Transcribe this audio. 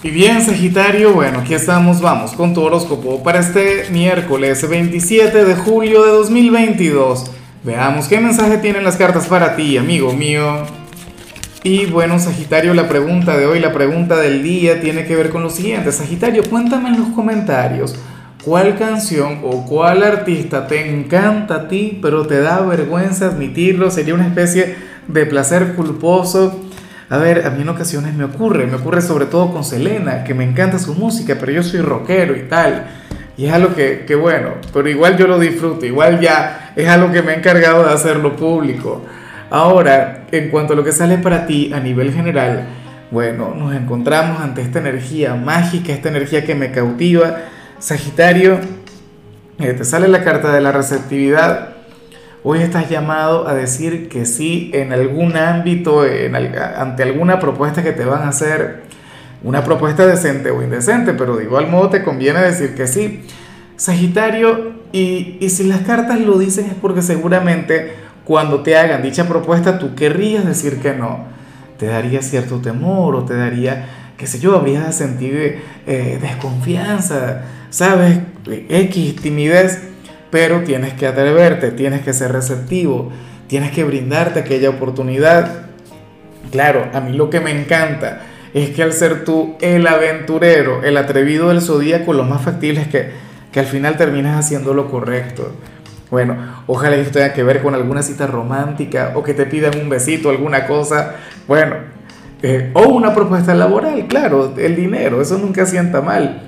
Y bien, Sagitario, bueno, aquí estamos, vamos con tu horóscopo para este miércoles 27 de julio de 2022. Veamos qué mensaje tienen las cartas para ti, amigo mío. Y bueno, Sagitario, la pregunta de hoy, la pregunta del día tiene que ver con lo siguiente. Sagitario, cuéntame en los comentarios cuál canción o cuál artista te encanta a ti, pero te da vergüenza admitirlo, sería una especie de placer culposo a ver, a mí en ocasiones me ocurre, me ocurre sobre todo con Selena, que me encanta su música, pero yo soy rockero y tal. Y es algo que, que bueno, pero igual yo lo disfruto, igual ya es algo que me he encargado de hacerlo público. Ahora, en cuanto a lo que sale para ti a nivel general, bueno, nos encontramos ante esta energía mágica, esta energía que me cautiva. Sagitario, eh, te sale la carta de la receptividad, Hoy estás llamado a decir que sí en algún ámbito, ante alguna propuesta que te van a hacer, una propuesta decente o indecente, pero de igual modo te conviene decir que sí. Sagitario, y, y si las cartas lo dicen es porque seguramente cuando te hagan dicha propuesta tú querrías decir que no. Te daría cierto temor o te daría, qué sé yo, habrías de sentir eh, desconfianza, ¿sabes? X, timidez pero tienes que atreverte, tienes que ser receptivo, tienes que brindarte aquella oportunidad. Claro, a mí lo que me encanta es que al ser tú el aventurero, el atrevido del zodíaco, lo más factible es que, que al final terminas haciendo lo correcto. Bueno, ojalá esto tenga que ver con alguna cita romántica o que te pidan un besito, alguna cosa. Bueno, eh, o una propuesta laboral, claro, el dinero, eso nunca sienta mal.